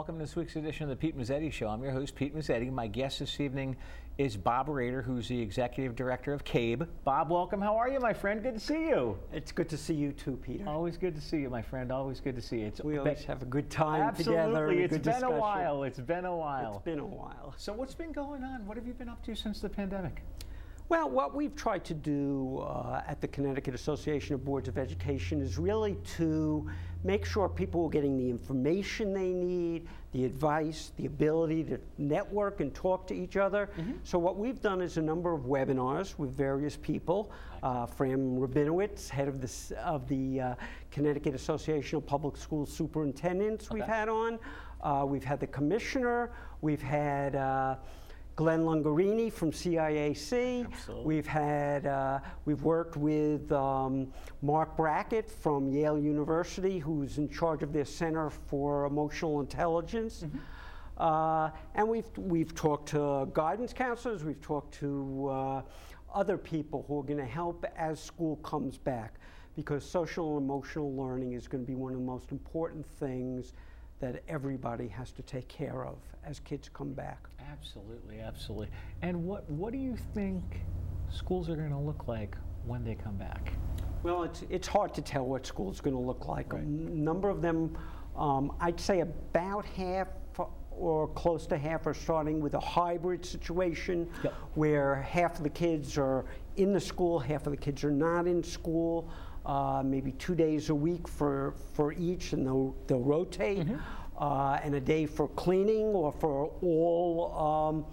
Welcome to this week's edition of the Pete Mezzetti Show. I'm your host, Pete Mezzetti. My guest this evening is Bob Rader, who's the executive director of CABE. Bob, welcome. How are you, my friend? Good to see you. It's good to see you too, Peter. Always good to see you, my friend. Always good to see you. It's we always have a good time absolutely. together. Absolutely. It's been discussion. a while. It's been a while. It's been a while. So, what's been going on? What have you been up to since the pandemic? Well, what we've tried to do uh, at the Connecticut Association of Boards of Education is really to make sure people are getting the information they need, the advice, the ability to network and talk to each other. Mm-hmm. So, what we've done is a number of webinars with various people. Uh, Fran Rabinowitz, head of, this, of the uh, Connecticut Association of Public School Superintendents, okay. we've had on. Uh, we've had the commissioner, we've had uh, Glenn Lungarini from CIAC. Absolutely. We've had uh, we've worked with um, Mark Brackett from Yale University, who's in charge of their Center for Emotional Intelligence. Mm-hmm. Uh, and we've we've talked to guidance counselors. We've talked to uh, other people who are going to help as school comes back, because social and emotional learning is going to be one of the most important things that everybody has to take care of as kids come back. Absolutely, absolutely. And what, what do you think schools are going to look like when they come back? Well, it's, it's hard to tell what school's going to look like. Right. A number of them, um, I'd say about half or close to half are starting with a hybrid situation yep. where half of the kids are in the school, half of the kids are not in school uh, maybe two days a week for, for each, and they'll, they'll rotate, mm-hmm. uh, and a day for cleaning or for all um,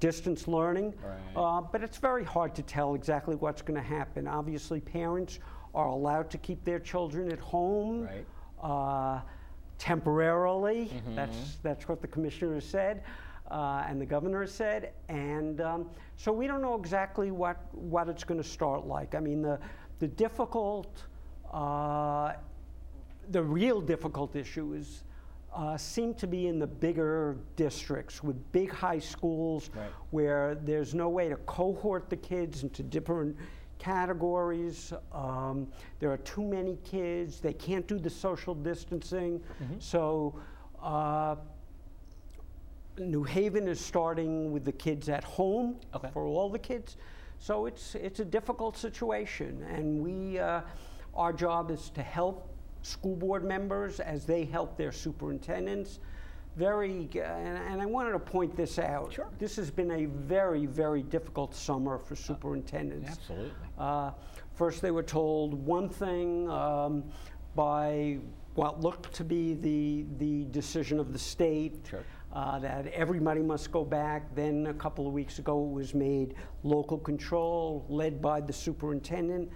distance learning. Right. Uh, but it's very hard to tell exactly what's going to happen. Obviously, parents are allowed to keep their children at home. Right. Uh, temporarily, mm-hmm. that's that's what the commissioner said. Uh, and the governor said, and um, so we don't know exactly what what it's going to start like. I mean, the the difficult, uh, the real difficult issues uh, seem to be in the bigger districts with big high schools right. where there's no way to cohort the kids into different categories. Um, there are too many kids. They can't do the social distancing. Mm-hmm. So, uh, New Haven is starting with the kids at home okay. for all the kids. So it's, it's a difficult situation, and we, uh, our job is to help school board members as they help their superintendents. Very, and, and I wanted to point this out. Sure. This has been a very, very difficult summer for superintendents. Absolutely. Uh, first, they were told one thing um, by what looked to be the, the decision of the state. Sure uh, that everybody must go back. Then a couple of weeks ago, it was made local control, led by the superintendent.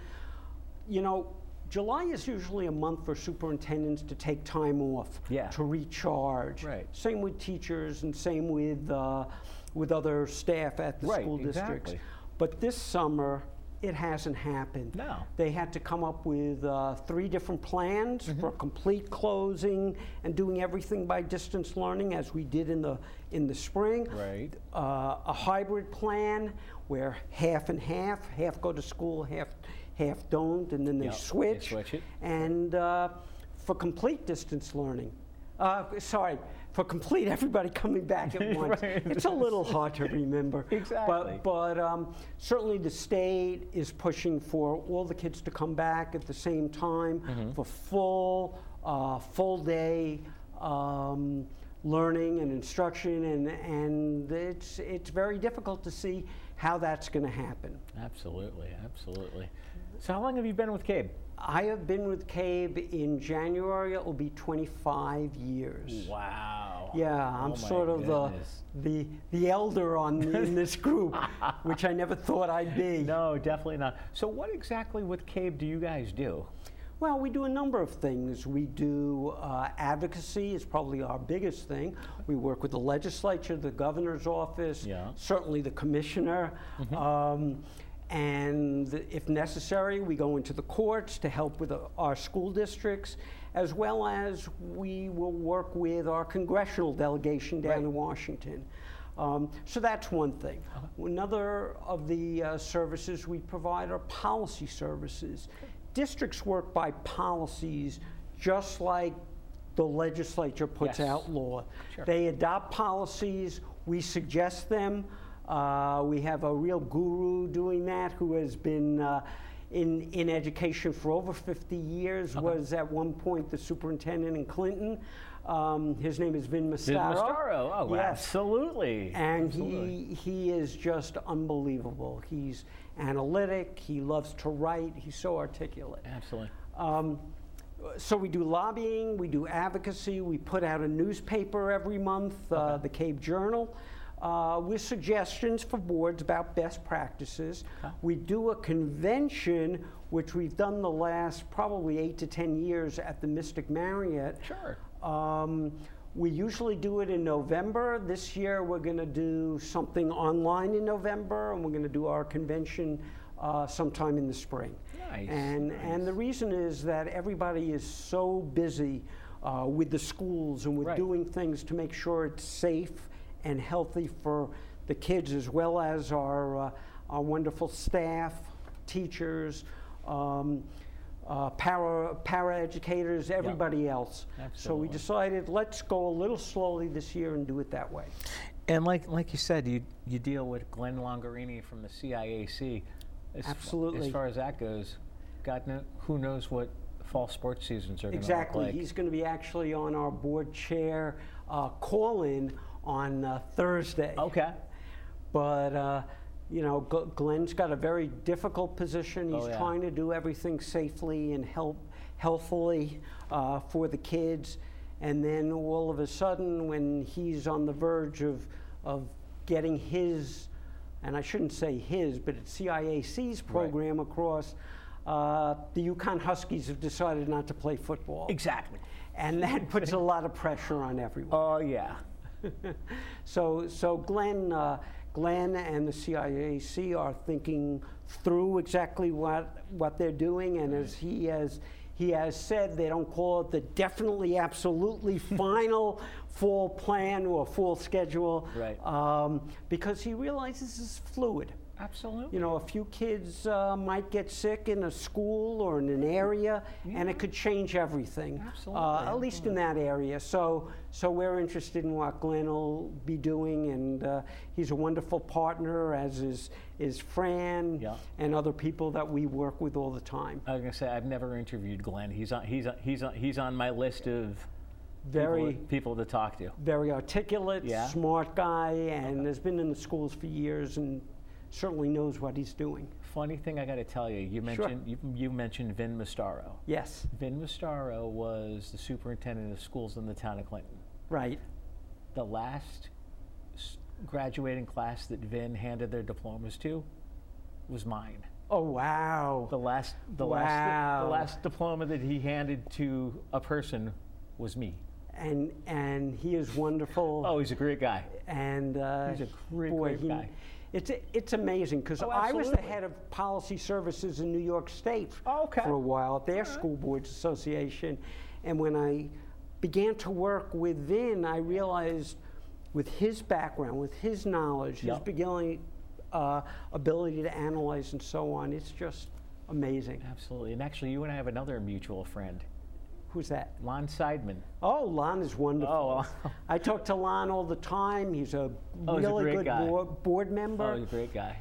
You know, July is usually a month for superintendents to take time off, yeah. to recharge. Right. Same with teachers and same with uh, with other staff at the right, school districts. Exactly. But this summer, it hasn't happened. No. They had to come up with uh, three different plans mm-hmm. for complete closing and doing everything by distance learning, as we did in the in the spring. Right. Uh, a hybrid plan where half and half, half go to school, half half don't, and then they yep. switch. They switch it. And uh, for complete distance learning, uh, sorry, for complete everybody coming back at once. right. It's a little hard to remember. exactly. But, but um, certainly the state is pushing for all the kids to come back at the same time mm-hmm. for full, uh, full day. Um, learning and instruction and, and it's, it's very difficult to see how that's going to happen. Absolutely, absolutely. So how long have you been with CABE? I have been with CABE in January. It will be 25 years. Wow. Yeah, I'm oh sort of the, the the elder on in this group, which I never thought I'd be. No, definitely not. So, what exactly with CABE do you guys do? Well, we do a number of things. We do uh, advocacy is probably our biggest thing. We work with the legislature, the governor's office, yeah. certainly the commissioner. Mm-hmm. Um, and if necessary, we go into the courts to help with our school districts, as well as we will work with our congressional delegation down right. in Washington. Um, so that's one thing. Uh-huh. Another of the uh, services we provide are policy services. Districts work by policies just like the legislature puts Yes. out law. Sure. They adopt policies, we suggest them. Uh, we have a real guru doing that who has been uh, in, in education for over 50 years, was at one point the superintendent in Clinton. Um, his name is Vin Mastaro. Vin Mastaro. Oh, Yes. absolutely. And Absolutely. he, he is just unbelievable. He's analytic, he loves to write, he's so articulate. Absolutely. Um, so we do lobbying, we do advocacy, we put out a newspaper every month, uh, the CABE Journal, uh, with suggestions for boards about best practices. Okay. We do a convention, which we've done the last probably eight to 10 years at the Mystic Marriott. Sure. Um, we usually do it in November. This year, we're going to do something online in November, and we're going to do our convention uh, sometime in the spring. Nice, And and the reason is that everybody is so busy uh, with the schools and with Right. doing things to make sure it's safe and healthy for the kids as well as our uh, our wonderful staff, teachers. Um, uh, para, para educators, everybody else. So we decided let's go a little slowly this year and do it that way. And like like you said, you you deal with Glenn Lungarini from the CIAC. As, f- Absolutely. As far as that goes, God know who knows what fall sports seasons are going to Exactly. like. He's going to be actually on our board chair uh, call in on uh, Thursday. okay. But, uh, you know, G- Glenn's got a very difficult position. He's Oh, yeah. trying to do everything safely and help healthily uh, for the kids. And then all of a sudden, when he's on the verge of, of getting his, and I shouldn't say his, but it's CIAC's program across, uh, the UConn Huskies have decided not to play football. Exactly. And that puts a lot of pressure on everyone. Oh yeah. So, so Glenn, uh, Glenn and the CIAC are thinking through exactly what, what they're doing, and as he has, he has said, they don't call it the definitely, absolutely final full plan or full schedule, Right. um, because he realizes it's fluid. Absolutely. You know, a few kids uh, might get sick in a school or in an area, and it could change everything. Absolutely, Uh, at least in that area. So, so we're interested in what Glenn will be doing, and uh, he's a wonderful partner, as is is Fran Yeah. and other people that we work with all the time. I was gonna say I've never interviewed Glenn. He's on he's on, he's on, he's on my list of Very, people, people to talk to. very articulate, Yeah. smart guy, and has been in the schools for years, and certainly knows what he's doing. Funny thing I got to tell you, you Sure. mentioned you, you mentioned Vin Mastaro. Yes, Vin Mastaro was the superintendent of schools in the town of Clinton. right. The last graduating class that Vin handed their diplomas to was mine. Oh wow. The last the last Wow. the last diploma that he handed to a person was me. and and he is wonderful. Oh, he's a great guy. and uh, He's a great, boy, great he- guy. It's it's amazing because Oh, I was the head of policy services in New York State Oh, okay. for a while at their school boards association, and when I began to work with Vin, I realized with his background, with his knowledge, his beginning uh, ability to analyze and so on, it's just amazing. Absolutely. And actually, you and I have another mutual friend, Who's that? Lon Seidman. Oh, Lon is wonderful. Oh. I talk to Lon all the time. He's a Oh, he's a really good board, member. Oh, he's a great guy.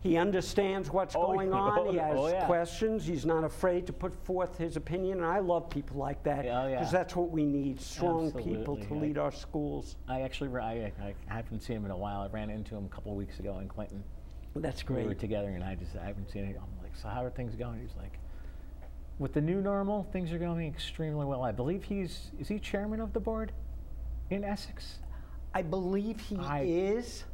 He understands what's Oh, going on. Oh, he Oh, has oh, yeah. questions. He's not afraid to put forth his opinion. And I love people like that Yeah, oh, yeah. that's what we need strong people to Absolutely. lead our schools. I actually I, I haven't seen him in a while. I ran into him a couple of weeks ago in Clinton. That's great. We were together, and I just I haven't seen him. I'm like, so how are things going? He's like, with the new normal, things are going extremely well. I believe he's is he chairman of the board in Essex? I believe he I- is.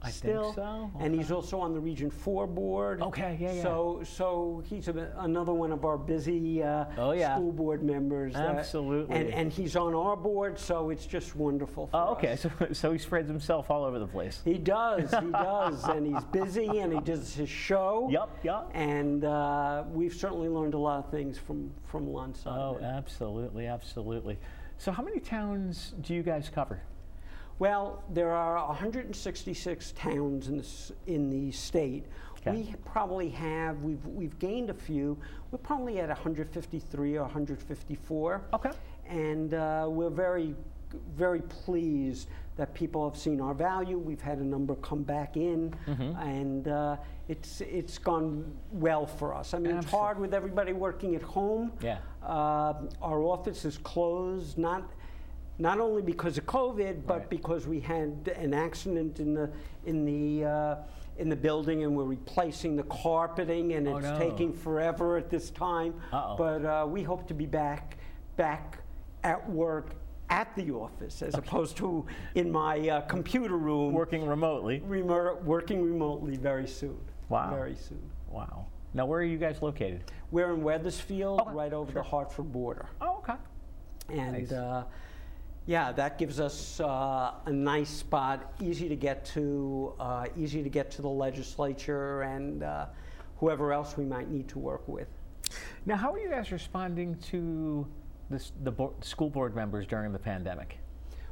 I think still, so, and he's also on the Region Four board. Okay, yeah, yeah. So, so he's a, another one of our busy uh, Oh, yeah. school board members. that- Absolutely. and, and he's on our board, so it's just wonderful. For Oh, okay. us. So so he spreads himself all over the place. He does, he does, and he's busy, and he does his show. Yep, yep. And uh, we've certainly learned a lot of things from from Lon Oh, absolutely, absolutely. So how many towns do you guys cover? Well, there are 166 towns in the, in the state. We probably have, we've, we've gained a few. We're probably at 153 or 154. Okay. and uh, we're very, very pleased that people have seen our value. We've had a number come back in, and uh, it's it's gone well for us. I mean, it's hard with everybody working at home. Yeah. Uh, our office is closed, not not only because of COVID, but Right. because we had an accident in the in the uh, in the building, and we're replacing the carpeting, and Oh, it's no. taking forever at this time. Uh-oh. But uh, we hope to be back back at work at the office, as opposed to in my uh, computer room, Working remotely. remote, working remotely very soon. Wow. Very soon. Wow. Now, where are you guys located? We're in Wethersfield, Okay, right over the Hartford border. Oh, okay. And Nice. Yeah, that gives us uh, a nice spot, easy to get to, uh, easy to get to the legislature and uh, whoever else we might need to work with. Now, how are you guys responding to this, the bo- school board members during the pandemic?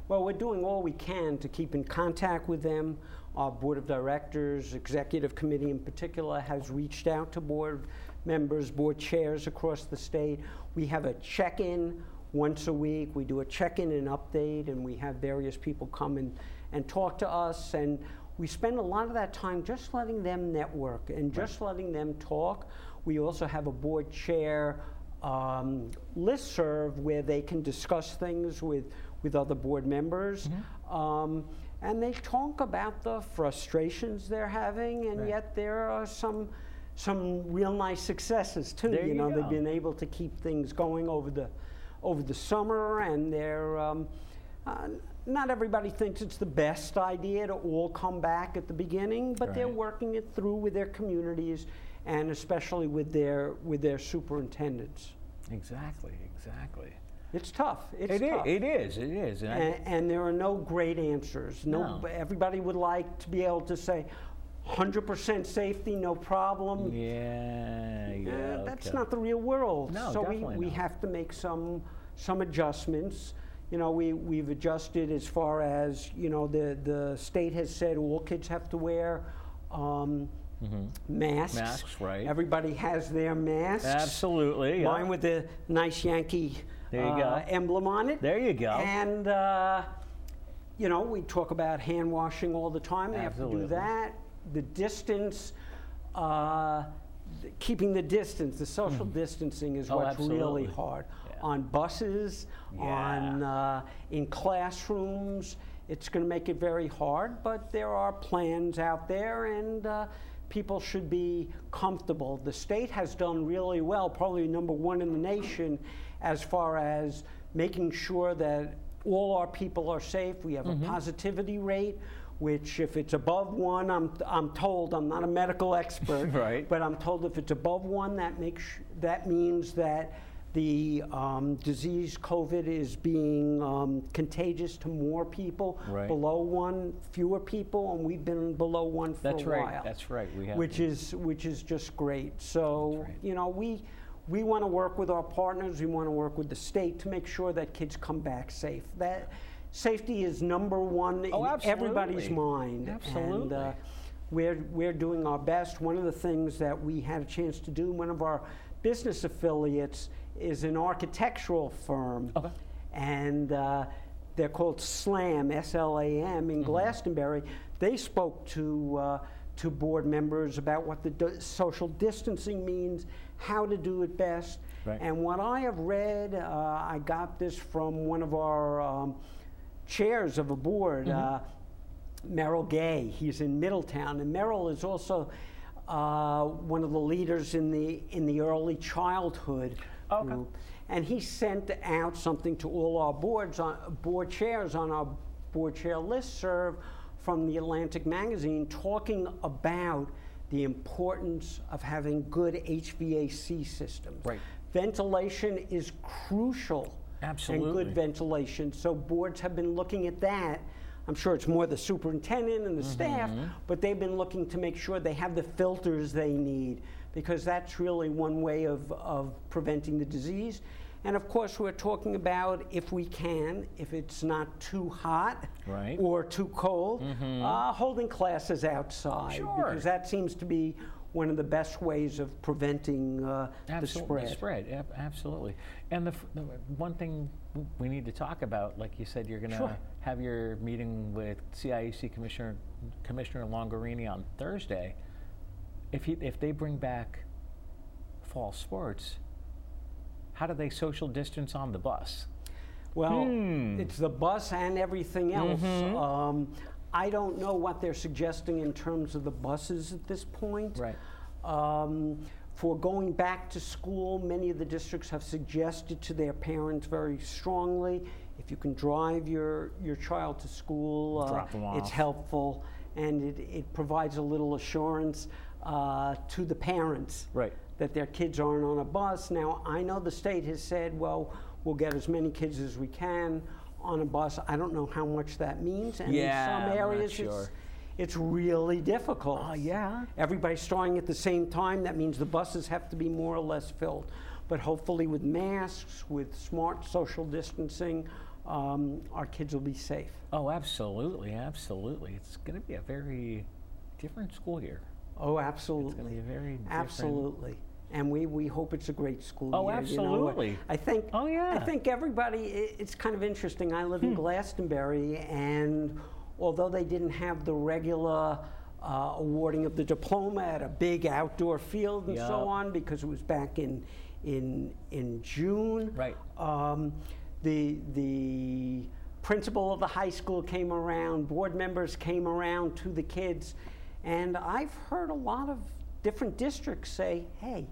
Well, we're doing all we can to keep in contact with them. Our board of directors, executive committee in particular, has reached out to board members, board chairs across the state. We have a check in once a week. We do a check in and update, and we have various people come and, and talk to us. And we spend a lot of that time just letting them network and just letting them talk. We also have a board chair um, listserv where they can discuss things with, with other board members. Um, and they talk about the frustrations they're having, and Right. yet there are some, some real nice successes too. There you know, go. they've been able to keep things going over the, over the summer, and they're. Um, uh, not everybody thinks it's the best idea to all come back at the beginning, but they're working it through with their communities and especially with their with their superintendents. Exactly, exactly. It's tough. It's It is, tough. it is, it is. And and, and there are no great answers. No, No. everybody would like to be able to say, 100% safety, no problem. yeah, yeah. Uh, that's okay. not the real world. No, so we, we not. have to make some some adjustments. You know, we, we've adjusted as far as, you know, the, the state has said all kids have to wear um, masks. Mm-hmm. Masks, right. Everybody has their masks. Absolutely. yeah. Mine with the nice Yankee There you uh, go. emblem on it. There you go. And, uh, you know, we talk about hand washing all the time. They have to do that. The distance, uh, keeping the distance, the social distancing is Oh, what's really hard. Yeah. On buses, on uh, in classrooms, it's going to make it very hard. But there are plans out there, and uh, people should be comfortable. The state has done really well, probably number one in the nation, as far as making sure that all our people are safe. We have Mm-hmm. a positivity rate. Which, if it's above one, I'm, I'm told I'm not a medical expert, Right. but I'm told if it's above one, that makes that means that the um, disease COVID is being um, contagious to more people. Right. Below one, fewer people, and we've been below one for That's a right. while. That's right. We have. which is which is just great. So right. you know we. We want to work with our partners. We want to work with the state to make sure that kids come back safe. That safety is number one Oh, in everybody's absolutely. mind. And uh, we're, we're doing our best. One of the things that we had a chance to do, one of our business affiliates is an architectural firm. Okay. And uh, they're called SLAM, S L A M, Mm-hmm. in Glastonbury. They spoke to, uh, to board members about what the d- social distancing means, how to do it best. Right. And what I have read, uh, I got this from one of our um, chairs of a board, uh, Merrill Gay. He's in Middletown, and Merrill is also uh, one of the leaders in the in the early childhood Okay. group. And he sent out something to all our boards on board chairs on our board chair list serve from the Atlantic magazine talking about the importance of having good HVAC systems. Right. Ventilation is crucial. And good ventilation. So boards have been looking at that. I'm sure it's more the superintendent and the staff, Mm-hmm. but they've been looking to make sure they have the filters they need because that's really one way of, of preventing the disease. And of course, we're talking about if we can, if it's not too hot Right. Mm-hmm. or too cold, uh, holding classes outside Sure. because that seems to be one of the best ways of preventing uh, the spread. the spread, ab- absolutely. And the, f- the one thing we need to talk about, like you said, you're going to Sure. have your meeting with CIAC Commissioner Commissioner Lungarini on Thursday. If he, if they bring back fall sports, how do they social distance on the bus? Well, Hmm. it's the bus and everything else. Mhm. Um, I don't know what they're suggesting in terms of the buses at this point. Right. Um, for going back to school, many of the districts have suggested to their parents very strongly if you can drive your, your child to school, uh, it's helpful and it, it provides a little assurance uh, to the parents Right. that their kids aren't on a bus. Now, I know the state has said, well, we'll get as many kids as we can on a bus. I don't know how much that means. And Yeah, in I'm some areas, sure. it's, it's really difficult. Oh, yeah. Everybody's starting at the same time. That means the buses have to be more or less filled. But hopefully, with masks, with smart social distancing, um, our kids will be safe. Oh, absolutely, absolutely. It's going to be a very different school year. Oh, absolutely. It's going to be a very different. Absolutely. And we, we hope it's a great school Oh, year. you know. absolutely. I think. Oh, yeah. Hmm. I think everybody. it's kind of interesting. I live in Glastonbury, and although they didn't have the regular uh, awarding of the diploma at a big outdoor field and Yeah. so on, because it was back in in in June. Right. Um, the the principal of the high school came around, board members came around to the kids, and I've heard a lot of different districts say, "Hey,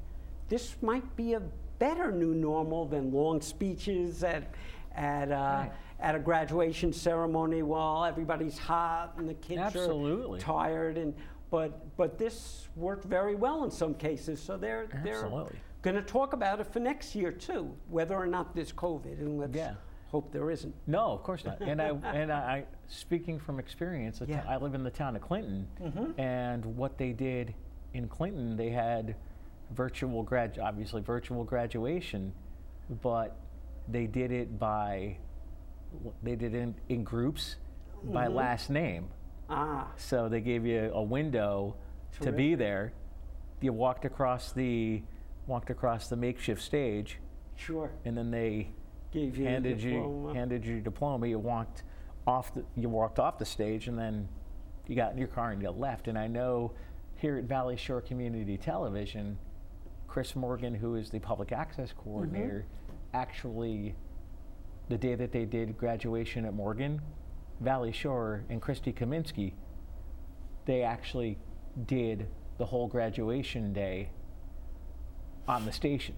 this might be a better new normal than long speeches at at uh, Right. At a graduation ceremony while everybody's hot and the kids Absolutely. are tired." And but but this worked very well in some cases, so they're they're going to talk about it for next year too, whether or not there's COVID, and let's Yeah. hope there isn't. No, of course not. And I and I, speaking from experience, Yeah. I live in the town of Clinton, mm-hmm. and what they did in Clinton, they had virtual grad, obviously virtual graduation, but they did it by, they did it in, in groups by last name. Ah, So they gave you a window to be there. You walked across the, walked across the makeshift stage, sure. and then they Gave you a handed diploma. you handed you diploma. You walked off the you walked off the stage, and then you got in your car and you left. And I know here at Valley Shore Community Television, Chris Morgan, who is the public access coordinator, actually the day that they did graduation at Morgan, Valley Shore, and Christy Kaminsky, they actually did the whole graduation day on the station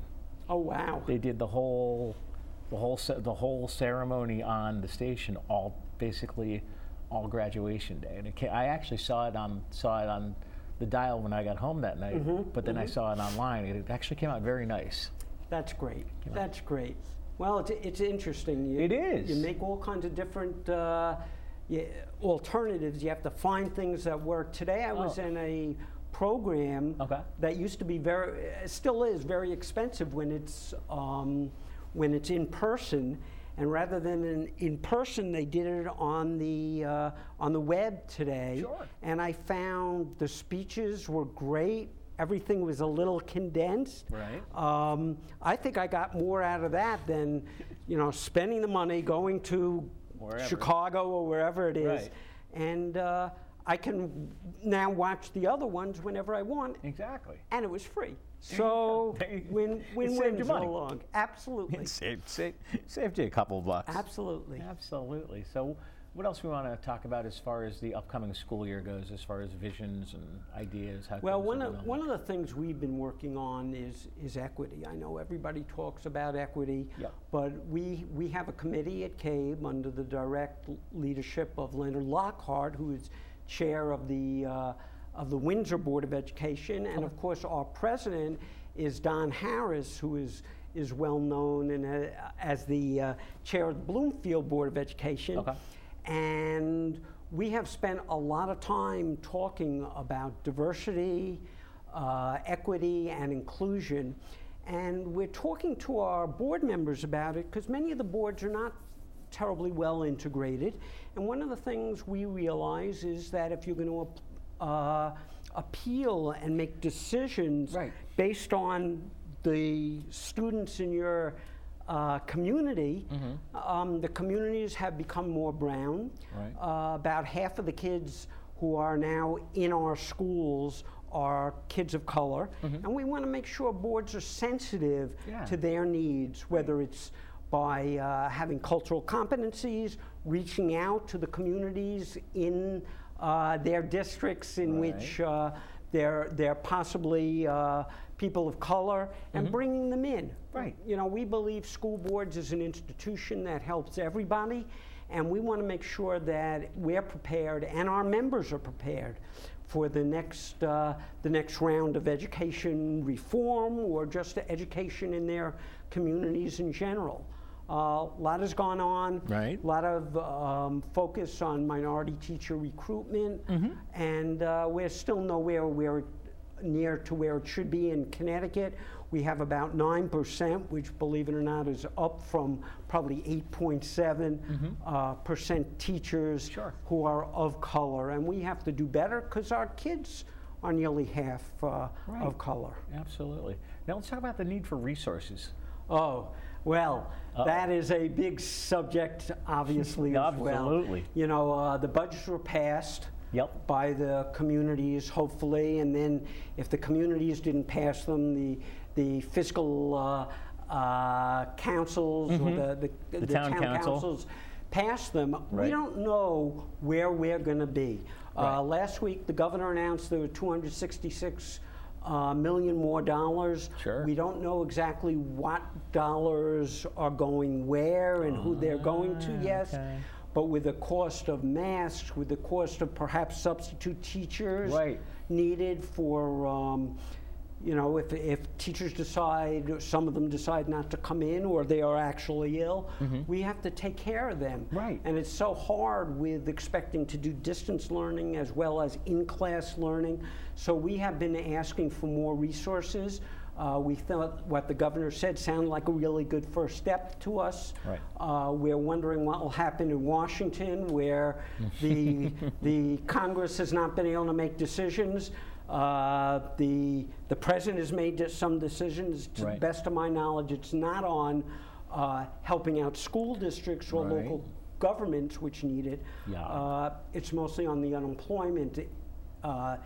Oh wow. they did the whole the whole the whole ceremony on the station all basically all graduation day and it ca- I actually saw it on saw it on the dial when I got home that night mm-hmm. but then I mm-hmm. saw it online it actually came out very nice That's great. That's great. Well, it's, it's interesting. You, It is. You make all kinds of different uh, yeah, alternatives. You have to find things that work. Today, I was Oh. in a program Okay. that used to be very, still is very expensive when it's um, when it's in person. And rather than in, in person, they did it on the uh, on the web today. Sure. And I found the speeches were great. Everything was a little condensed. Right. Um, I think I got more out of that than, you know, spending the money going to Wherever. Chicago or wherever it is, Right. and uh, I can now watch the other ones whenever I want, exactly and it was free. So There you go. win win money. along. Absolutely, it saved, saved, saved you a couple of bucks absolutely. absolutely so what else we want to talk about as far as the upcoming school year goes as far as visions and ideas how Well, one of, one of the things we've been working on is, is equity. I know everybody talks about equity, Yep. but we, we have a committee at CABE under the direct leadership of Leonard Lockhart, who is chair of the, uh, of the Windsor Board of Education. And of course, our president is Don Harris, who is, is well known and, uh, as the uh, chair of the Bloomfield Board of Education. Okay. And we have spent a lot of time talking about diversity, uh, equity, and inclusion. And we're talking to our board members about it because many of the boards are not terribly well integrated. And one of the things we realize is that if you're going to uh, appeal and make decisions Right. based on the students in your uh, community. Um, the communities have become more brown. Right. Uh, about half of the kids who are now in our schools are kids of color, and we want to make sure boards are sensitive Yeah. to their needs, whether it's by uh, having cultural competencies, reaching out to the communities in uh, their districts in which uh, they're, they're possibly uh, people of color, and bringing them in. Right. You know, we believe school boards is an institution that helps everybody, and we want to make sure that we're prepared and our members are prepared for the next, uh, the next round of education reform or just education in their communities in general. Uh, a lot has gone on. Right. A lot of um, focus on minority teacher recruitment, and uh, we're still nowhere where near to where it should be in Connecticut. We have about 9%, which, believe it or not, is up from probably 8.7 uh, percent teachers Sure. who are of color. And we have to do better because our kids are nearly half uh, Right. of color. Absolutely. Now let's talk about the need for resources. Oh, well, that is a big subject, obviously, as well. Absolutely. You know, uh, the budgets were passed Yep. by the communities, hopefully, and then if the communities didn't pass them, the, the fiscal uh, uh, councils or the, the, The town council. councils passed them. We don't know where we're going to be. Right. Uh, last week, the governor announced there were 266 uh, million more dollars. Sure. We don't know exactly what dollars are going where and who they're going to, Ah, yes. okay. But with the cost of masks, with the cost of perhaps substitute teachers Right. needed for, um, you know, if, if teachers decide, some of them decide not to come in or they are actually ill, we have to take care of them. Right. And it's so hard with expecting to do distance learning as well as in-class learning. So we have been asking for more resources. Uh, we thought what the governor said sounded like a really good first step to us. Right. Uh, we're wondering what will happen in Washington, where the the Congress has not been able to make decisions. Uh, the the president has made some decisions. To Right. the best of my knowledge, it's not on uh, helping out school districts or Right. local governments which need it. Yeah. Uh, it's mostly on the unemployment uh,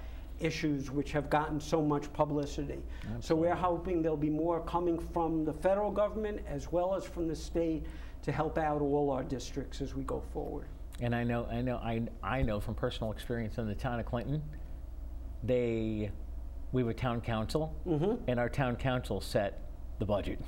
issues which have gotten so much publicity. So we're hoping there'll be more coming from the federal government as well as from the state to help out all our districts as we go forward. And I know, I know, I, I know from personal experience in the town of Clinton, they, we were town council, Mm-hmm. and our town council set the budget.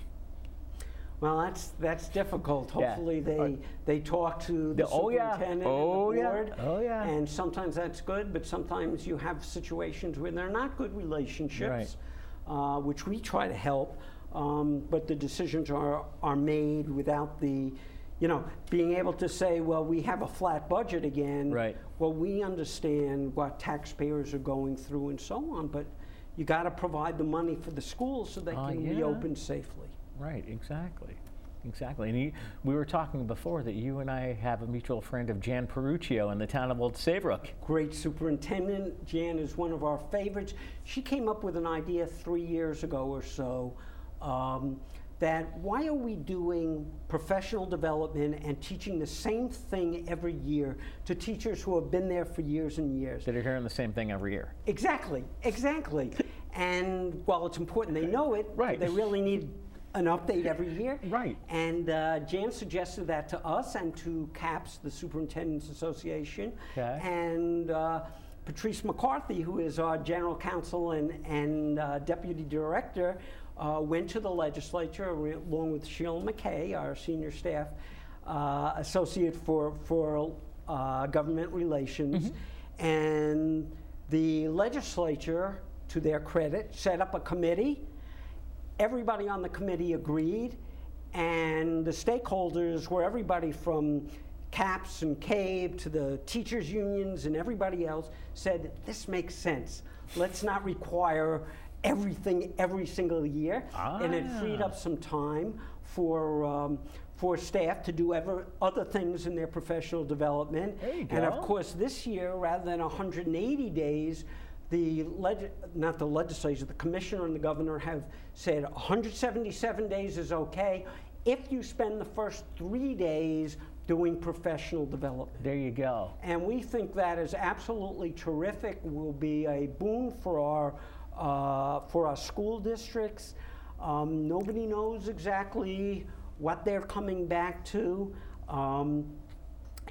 Well, that's that's difficult. Yeah. Hopefully, they they talk to the The- oh, yeah. Oh, and the yeah. Oh, yeah. And sometimes that's good, but sometimes you have situations where they're not good relationships, uh, which we try to help. Um, but the decisions are are made without the, you know, being able to say, well, we have a flat budget again. Right. Well, we understand what taxpayers are going through and so on, but you got to provide the money for the schools so they Uh, can yeah. reopen safely. Right, exactly. Exactly. And you, we were talking before that you and I have a mutual friend of Jan Perruccio in the town of Old Saybrook. great superintendent. Jan is one of our favorites. She came up with an idea three years ago or so um, that why are we doing professional development and teaching the same thing every year to teachers who have been there for years and years? That are hearing the same thing every year. Exactly, exactly. and while it's important they know it, Right. they really need an update every year. Right. And uh, Jan suggested that to us and to CAPS, the Superintendent's Association. Okay. And uh, Patrice McCarthy, who is our general counsel and, and uh, deputy director, uh, went to the legislature along with Sheila McKay, our senior staff uh, associate for, for uh, government relations. And the legislature, to their credit, set up a committee everybody on the committee agreed, and the stakeholders were everybody from CAPS and CABE to the teachers' unions and everybody else said, this makes sense. Let's not require everything every single year. And it freed Ah. up some time for, um, for staff to do ever, other things in their professional development. And of course, this year, rather than 180 days, the leg, not the legislature, the commissioner and the governor have said 177 days is okay if you spend the first three days doing professional development. There you go. And we think that is absolutely terrific, will be a boon for our, uh, for our school districts. Um, nobody knows exactly what they're coming back to. Um,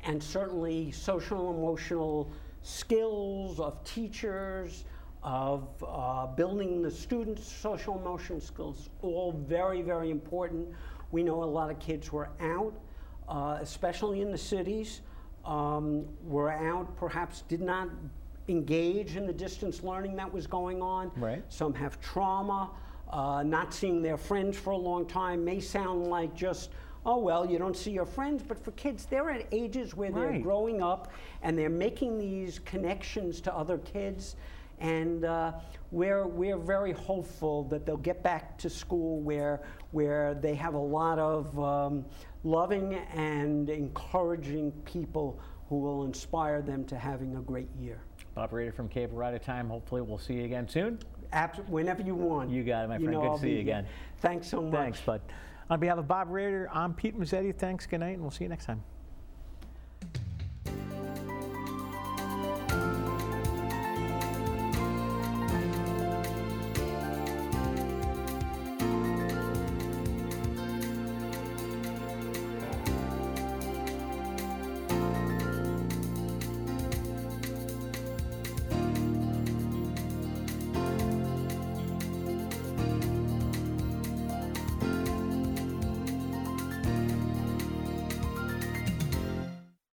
and certainly social emotional skills of teachers, of uh, building the students' social emotional skills, all very, very important. We know a lot of kids were out, uh, especially in the cities, um, were out, perhaps did not engage in the distance learning that was going on. Right. Some have trauma. Uh, not seeing their friends for a long time may sound like just, oh, well, you don't see your friends. But for kids, they're at ages where they're growing up and they're making these connections to other kids. And uh, we're, we're very hopeful that they'll get back to school where, where they have a lot of um, loving and encouraging people who will inspire them to having a great year. Operator from CABE, we're out of time. Hopefully, we'll see you again soon. Abs- whenever you want. You got it, my friend. know Good to I'll see you again. Thanks so much. Thanks, bud. On behalf of Bob Rader, I'm Pete Mezzetti. Thanks, good night, and we'll see you next time.